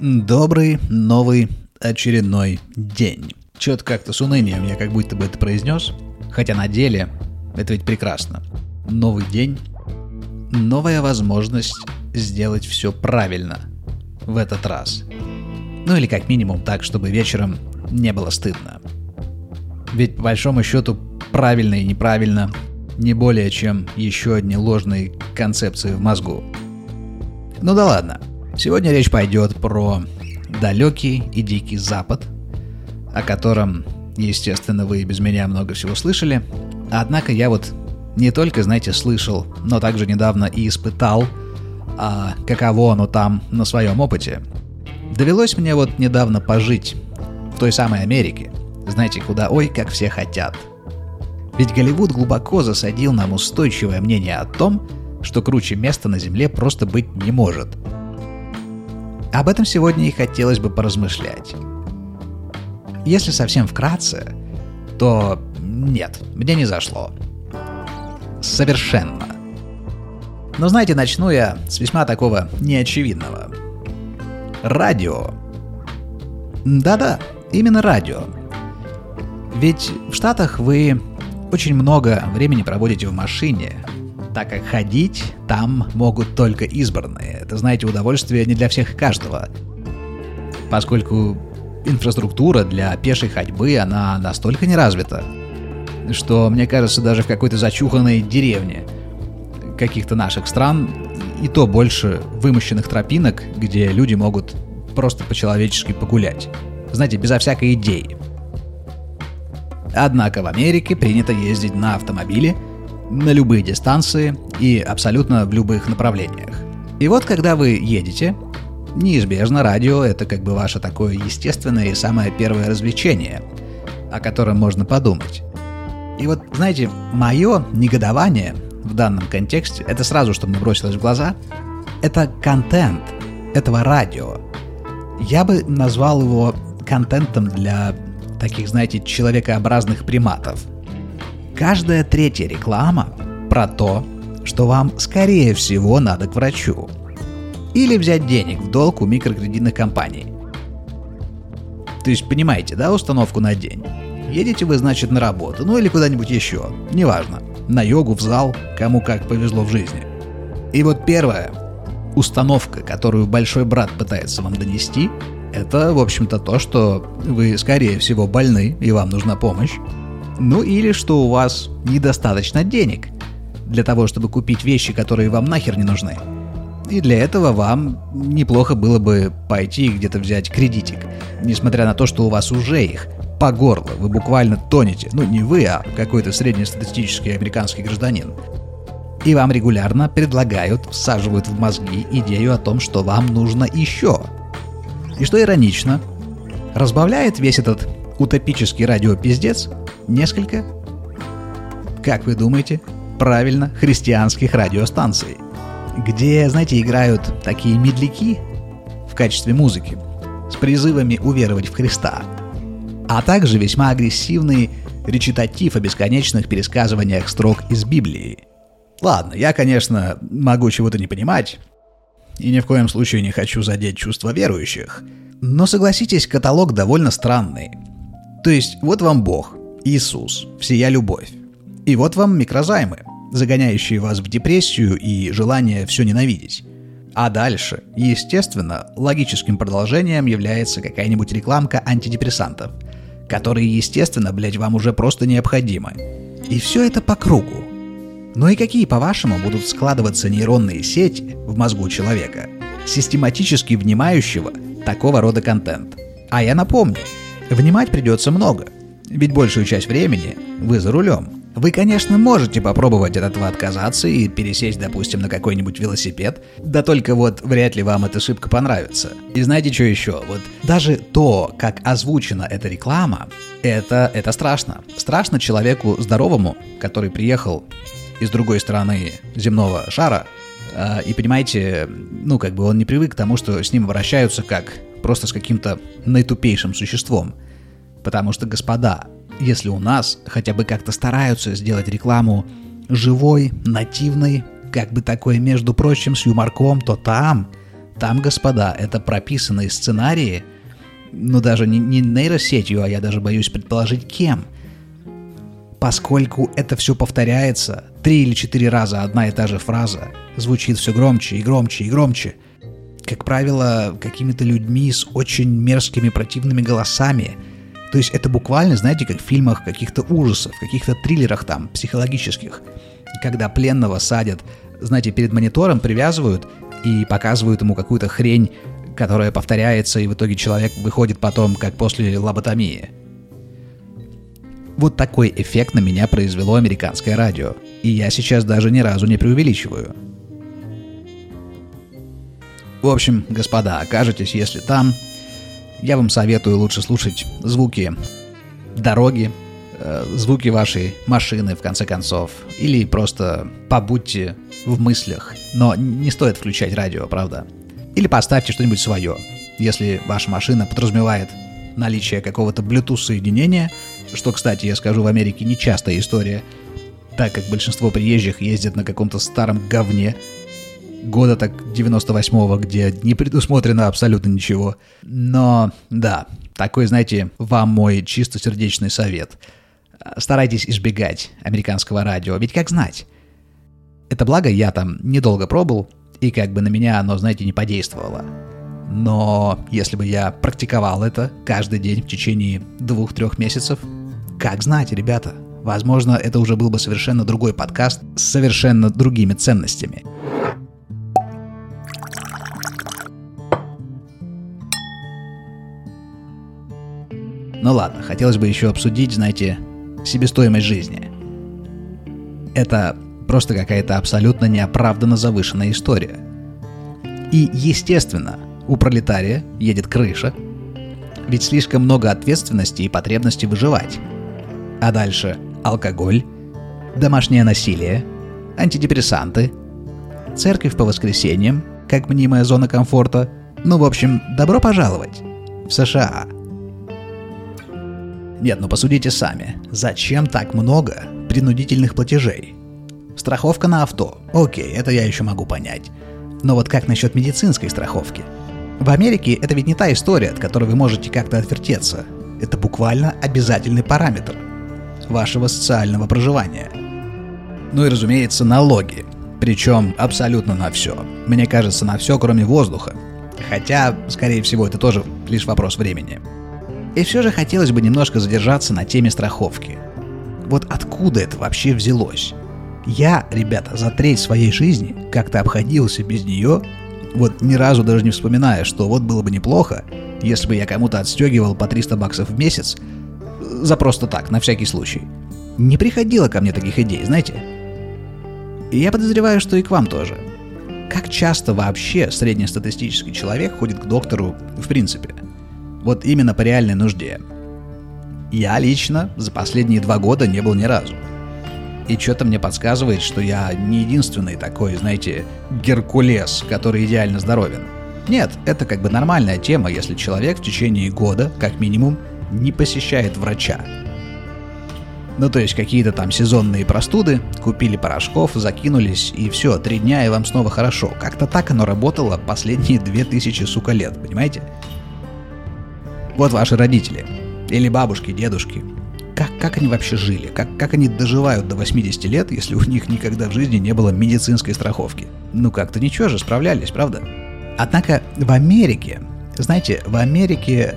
Добрый новый очередной день. Чё-то как-то с унынием я как будто бы это произнес, хотя на деле это ведь прекрасно. Новый день, новая возможность сделать все правильно в этот раз. Ну или как минимум так, чтобы вечером не было стыдно. Ведь по большому счету правильно и неправильно не более чем еще одни ложные концепции в мозгу. Ну да ладно, Сегодня речь пойдет про далекий и дикий Запад, о котором, естественно, вы без меня много всего слышали. Однако я вот не только, знаете, слышал, но также недавно и испытал, а каково оно там на своем опыте. Довелось мне вот недавно пожить в той самой Америке. Знаете, куда ой, как все хотят. Ведь Голливуд глубоко засадил нам устойчивое мнение о том, что круче места на Земле просто быть не может – об этом сегодня и хотелось бы поразмышлять. Если совсем вкратце, то нет, мне не зашло. Совершенно. Но знаете, начну я с весьма такого неочевидного. Радио. Да-да, именно радио. Ведь в Штатах вы очень много времени проводите в машине, так как ходить там могут только избранные. Это, знаете, удовольствие не для всех и каждого. Поскольку инфраструктура для пешей ходьбы, она настолько не развита, что, мне кажется, даже в какой-то зачуханной деревне каких-то наших стран и то больше вымощенных тропинок, где люди могут просто по-человечески погулять. Знаете, безо всякой идеи. Однако в Америке принято ездить на автомобиле – на любые дистанции и абсолютно в любых направлениях. И вот когда вы едете, неизбежно радио — это как бы ваше такое естественное и самое первое развлечение, о котором можно подумать. И вот, знаете, мое негодование в данном контексте, это сразу, что мне бросилось в глаза, это контент этого радио. Я бы назвал его контентом для таких, знаете, человекообразных приматов — Каждая третья реклама про то, что вам, скорее всего, надо к врачу. Или взять денег в долг у микрокредитных компаний. То есть, понимаете, да, установку на день? Едете вы, значит, на работу, ну или куда-нибудь еще, неважно. На йогу, в зал, кому как повезло в жизни. И вот первая установка, которую большой брат пытается вам донести, это, в общем-то, то, что вы, скорее всего, больны и вам нужна помощь. Ну или что у вас недостаточно денег для того, чтобы купить вещи, которые вам нахер не нужны. И для этого вам неплохо было бы пойти где-то взять кредитик, несмотря на то, что у вас уже их по горло, вы буквально тонете. Ну не вы, а какой-то среднестатистический американский гражданин. И вам регулярно предлагают, всаживают в мозги идею о том, что вам нужно еще. И что иронично, разбавляет весь этот утопический радиопиздец несколько, как вы думаете, правильно, христианских радиостанций, где, знаете, играют такие медляки в качестве музыки с призывами уверовать в Христа, а также весьма агрессивный речитатив о бесконечных пересказываниях строк из Библии. Ладно, я, конечно, могу чего-то не понимать, и ни в коем случае не хочу задеть чувства верующих, но согласитесь, каталог довольно странный. То есть, вот вам Бог, Иисус, всея любовь. И вот вам микрозаймы, загоняющие вас в депрессию и желание все ненавидеть. А дальше, естественно, логическим продолжением является какая-нибудь рекламка антидепрессантов, которые, естественно, блять, вам уже просто необходимы. И все это по кругу. Ну и какие, по-вашему, будут складываться нейронные сети в мозгу человека, систематически внимающего такого рода контент? А я напомню, внимать придется много – ведь большую часть времени вы за рулем. Вы, конечно, можете попробовать от этого отказаться и пересесть, допустим, на какой-нибудь велосипед, да только вот вряд ли вам эта ошибка понравится. И знаете, что еще? Вот даже то, как озвучена эта реклама, это, это страшно. Страшно человеку здоровому, который приехал из другой стороны земного шара, э, и понимаете, ну как бы он не привык к тому, что с ним обращаются как просто с каким-то наитупейшим существом – Потому что, господа, если у нас хотя бы как-то стараются сделать рекламу живой, нативной, как бы такой, между прочим, с юморком, то там, там, господа, это прописанные сценарии, ну даже не, не нейросетью, а я даже боюсь предположить кем. Поскольку это все повторяется, три или четыре раза одна и та же фраза, звучит все громче и громче и громче, как правило, какими-то людьми с очень мерзкими противными голосами – то есть это буквально, знаете, как в фильмах каких-то ужасов, каких-то триллерах там, психологических, когда пленного садят, знаете, перед монитором привязывают и показывают ему какую-то хрень, которая повторяется, и в итоге человек выходит потом, как после лоботомии. Вот такой эффект на меня произвело американское радио. И я сейчас даже ни разу не преувеличиваю. В общем, господа, окажетесь, если там, я вам советую лучше слушать звуки дороги, э, звуки вашей машины, в конце концов, или просто побудьте в мыслях, но не стоит включать радио, правда? Или поставьте что-нибудь свое, если ваша машина подразумевает наличие какого-то Bluetooth-соединения, что, кстати, я скажу, в Америке нечастая история, так как большинство приезжих ездят на каком-то старом говне, года так 98-го, где не предусмотрено абсолютно ничего. Но да, такой, знаете, вам мой чистосердечный совет. Старайтесь избегать американского радио, ведь как знать? Это благо я там недолго пробовал, и как бы на меня оно, знаете, не подействовало. Но если бы я практиковал это каждый день в течение двух-трех месяцев, как знать, ребята, возможно, это уже был бы совершенно другой подкаст с совершенно другими ценностями. Ну ладно, хотелось бы еще обсудить, знаете, себестоимость жизни. Это просто какая-то абсолютно неоправданно завышенная история. И, естественно, у пролетария едет крыша, ведь слишком много ответственности и потребности выживать. А дальше алкоголь, домашнее насилие, антидепрессанты, церковь по воскресеньям, как мнимая зона комфорта. Ну, в общем, добро пожаловать в США – нет, ну посудите сами. Зачем так много принудительных платежей? Страховка на авто. Окей, это я еще могу понять. Но вот как насчет медицинской страховки? В Америке это ведь не та история, от которой вы можете как-то отвертеться. Это буквально обязательный параметр вашего социального проживания. Ну и, разумеется, налоги. Причем абсолютно на все. Мне кажется, на все, кроме воздуха. Хотя, скорее всего, это тоже лишь вопрос времени. И все же хотелось бы немножко задержаться на теме страховки. Вот откуда это вообще взялось? Я, ребята, за треть своей жизни как-то обходился без нее, вот ни разу даже не вспоминая, что вот было бы неплохо, если бы я кому-то отстегивал по 300 баксов в месяц, за просто так, на всякий случай. Не приходило ко мне таких идей, знаете? Я подозреваю, что и к вам тоже. Как часто вообще среднестатистический человек ходит к доктору в принципе – вот именно по реальной нужде. Я лично за последние два года не был ни разу. И что-то мне подсказывает, что я не единственный такой, знаете, Геркулес, который идеально здоровен. Нет, это как бы нормальная тема, если человек в течение года, как минимум, не посещает врача. Ну то есть какие-то там сезонные простуды, купили порошков, закинулись, и все, три дня и вам снова хорошо. Как-то так оно работало последние две тысячи, сука, лет, понимаете? Вот ваши родители. Или бабушки, дедушки. Как, как они вообще жили? Как, как они доживают до 80 лет, если у них никогда в жизни не было медицинской страховки? Ну как-то ничего же, справлялись, правда? Однако в Америке, знаете, в Америке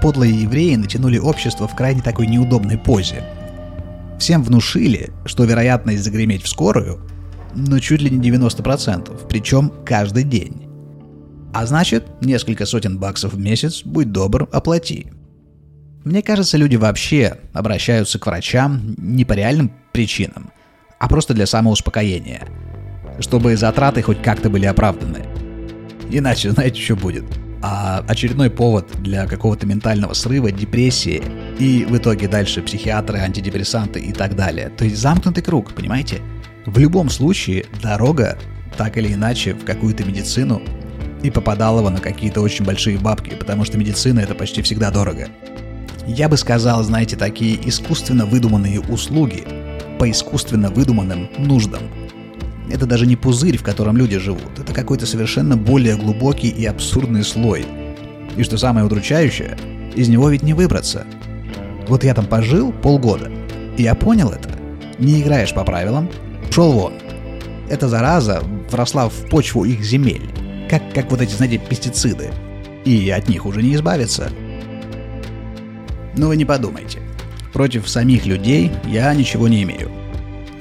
подлые евреи натянули общество в крайне такой неудобной позе. Всем внушили, что вероятность загреметь в скорую, ну чуть ли не 90%, причем каждый день. А значит, несколько сотен баксов в месяц, будь добр, оплати. Мне кажется, люди вообще обращаются к врачам не по реальным причинам, а просто для самоуспокоения, чтобы затраты хоть как-то были оправданы. Иначе, знаете, что будет? А очередной повод для какого-то ментального срыва, депрессии и в итоге дальше психиатры, антидепрессанты и так далее. То есть замкнутый круг, понимаете? В любом случае дорога так или иначе в какую-то медицину и попадал его на какие-то очень большие бабки, потому что медицина это почти всегда дорого. Я бы сказал, знаете, такие искусственно выдуманные услуги по искусственно выдуманным нуждам. Это даже не пузырь, в котором люди живут. Это какой-то совершенно более глубокий и абсурдный слой. И что самое удручающее, из него ведь не выбраться. Вот я там пожил полгода, и я понял это. Не играешь по правилам, шел вон. Эта зараза вросла в почву их земель, как, как вот эти, знаете, пестициды. И от них уже не избавиться. Но вы не подумайте. Против самих людей я ничего не имею.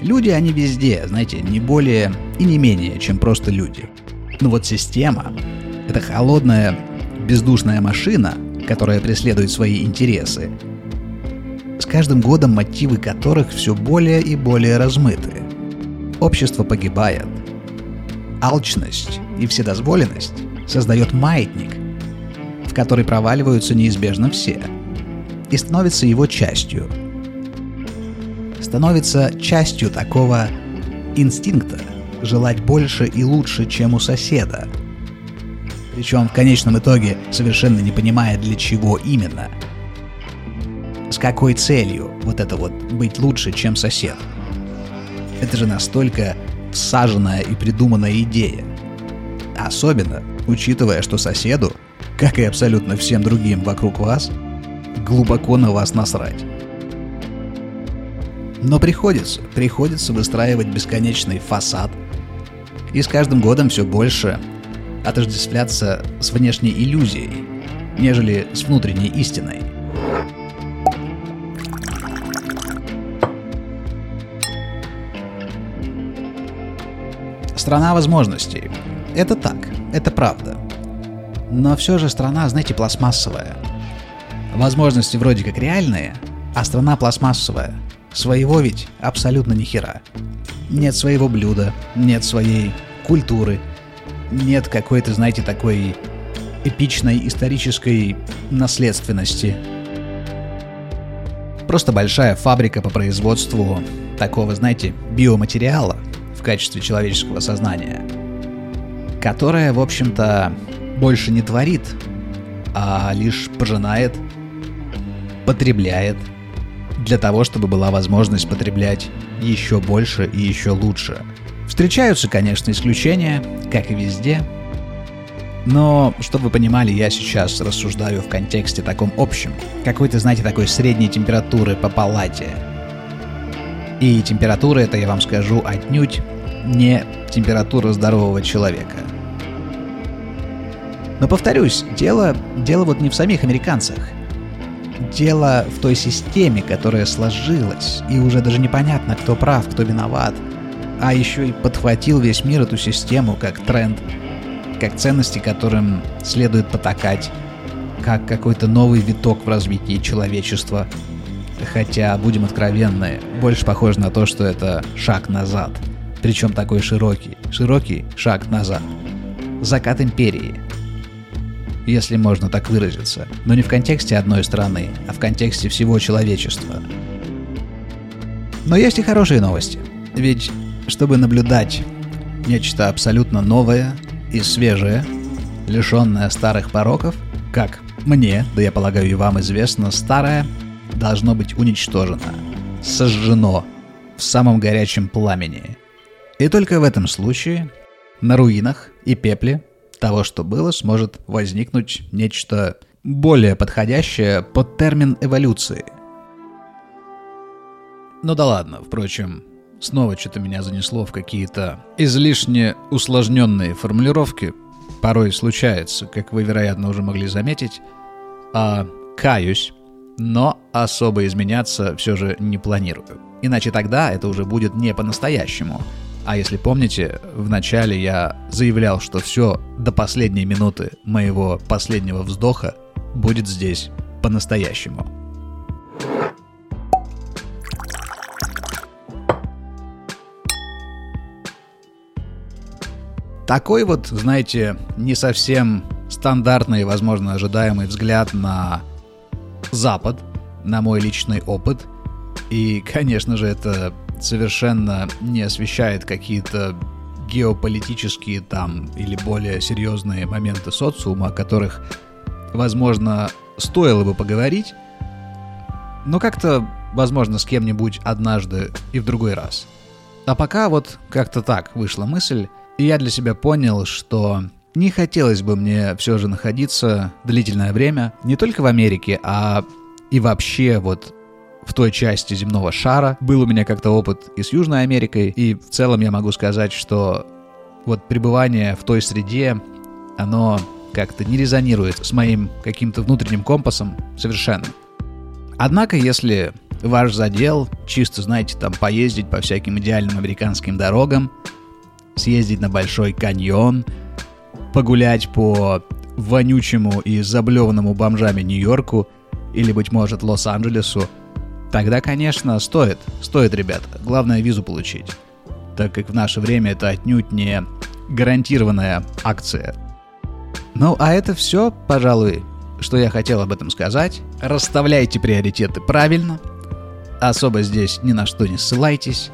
Люди, они везде, знаете, не более и не менее, чем просто люди. Но вот система — это холодная, бездушная машина, которая преследует свои интересы, с каждым годом мотивы которых все более и более размыты. Общество погибает. Алчность и вседозволенность создает маятник, в который проваливаются неизбежно все, и становится его частью. Становится частью такого инстинкта желать больше и лучше, чем у соседа. Причем в конечном итоге совершенно не понимая, для чего именно – с какой целью вот это вот быть лучше, чем сосед? Это же настолько всаженная и придуманная идея. Особенно, учитывая, что соседу, как и абсолютно всем другим вокруг вас, глубоко на вас насрать. Но приходится, приходится выстраивать бесконечный фасад и с каждым годом все больше отождествляться с внешней иллюзией, нежели с внутренней истиной – Страна возможностей. Это так, это правда. Но все же страна, знаете, пластмассовая. Возможности вроде как реальные, а страна пластмассовая. Своего ведь абсолютно ни хера. Нет своего блюда, нет своей культуры, нет какой-то, знаете, такой эпичной исторической наследственности. Просто большая фабрика по производству такого, знаете, биоматериала, качестве человеческого сознания, которое, в общем-то, больше не творит, а лишь пожинает, потребляет, для того, чтобы была возможность потреблять еще больше и еще лучше. Встречаются, конечно, исключения, как и везде, но, чтобы вы понимали, я сейчас рассуждаю в контексте таком общем, какой-то, знаете, такой средней температуры по палате. И температура это, я вам скажу, отнюдь не температура здорового человека. Но повторюсь, дело, дело вот не в самих американцах. Дело в той системе, которая сложилась, и уже даже непонятно, кто прав, кто виноват. А еще и подхватил весь мир эту систему как тренд, как ценности, которым следует потакать, как какой-то новый виток в развитии человечества. Хотя, будем откровенны, больше похоже на то, что это шаг назад – причем такой широкий, широкий шаг назад. Закат империи, если можно так выразиться, но не в контексте одной страны, а в контексте всего человечества. Но есть и хорошие новости, ведь чтобы наблюдать нечто абсолютно новое и свежее, лишенное старых пороков, как мне, да я полагаю и вам известно, старое должно быть уничтожено, сожжено в самом горячем пламени – и только в этом случае на руинах и пепле того, что было, сможет возникнуть нечто более подходящее под термин эволюции. Ну да ладно, впрочем, снова что-то меня занесло в какие-то излишне усложненные формулировки. Порой случается, как вы, вероятно, уже могли заметить. А каюсь, но особо изменяться все же не планирую. Иначе тогда это уже будет не по-настоящему – а если помните, в начале я заявлял, что все до последней минуты моего последнего вздоха будет здесь по-настоящему. Такой вот, знаете, не совсем стандартный, возможно, ожидаемый взгляд на Запад, на мой личный опыт. И, конечно же, это совершенно не освещает какие-то геополитические там или более серьезные моменты социума, о которых, возможно, стоило бы поговорить, но как-то, возможно, с кем-нибудь однажды и в другой раз. А пока вот как-то так вышла мысль, и я для себя понял, что не хотелось бы мне все же находиться длительное время не только в Америке, а и вообще вот в той части земного шара. Был у меня как-то опыт и с Южной Америкой, и в целом я могу сказать, что вот пребывание в той среде, оно как-то не резонирует с моим каким-то внутренним компасом совершенно. Однако, если ваш задел чисто, знаете, там поездить по всяким идеальным американским дорогам, съездить на Большой каньон, погулять по вонючему и заблеванному бомжами Нью-Йорку или, быть может, Лос-Анджелесу, тогда, конечно, стоит, стоит, ребята. Главное визу получить, так как в наше время это отнюдь не гарантированная акция. Ну, а это все, пожалуй, что я хотел об этом сказать. Расставляйте приоритеты правильно, особо здесь ни на что не ссылайтесь,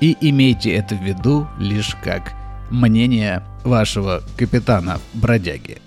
и имейте это в виду лишь как мнение вашего капитана бродяги.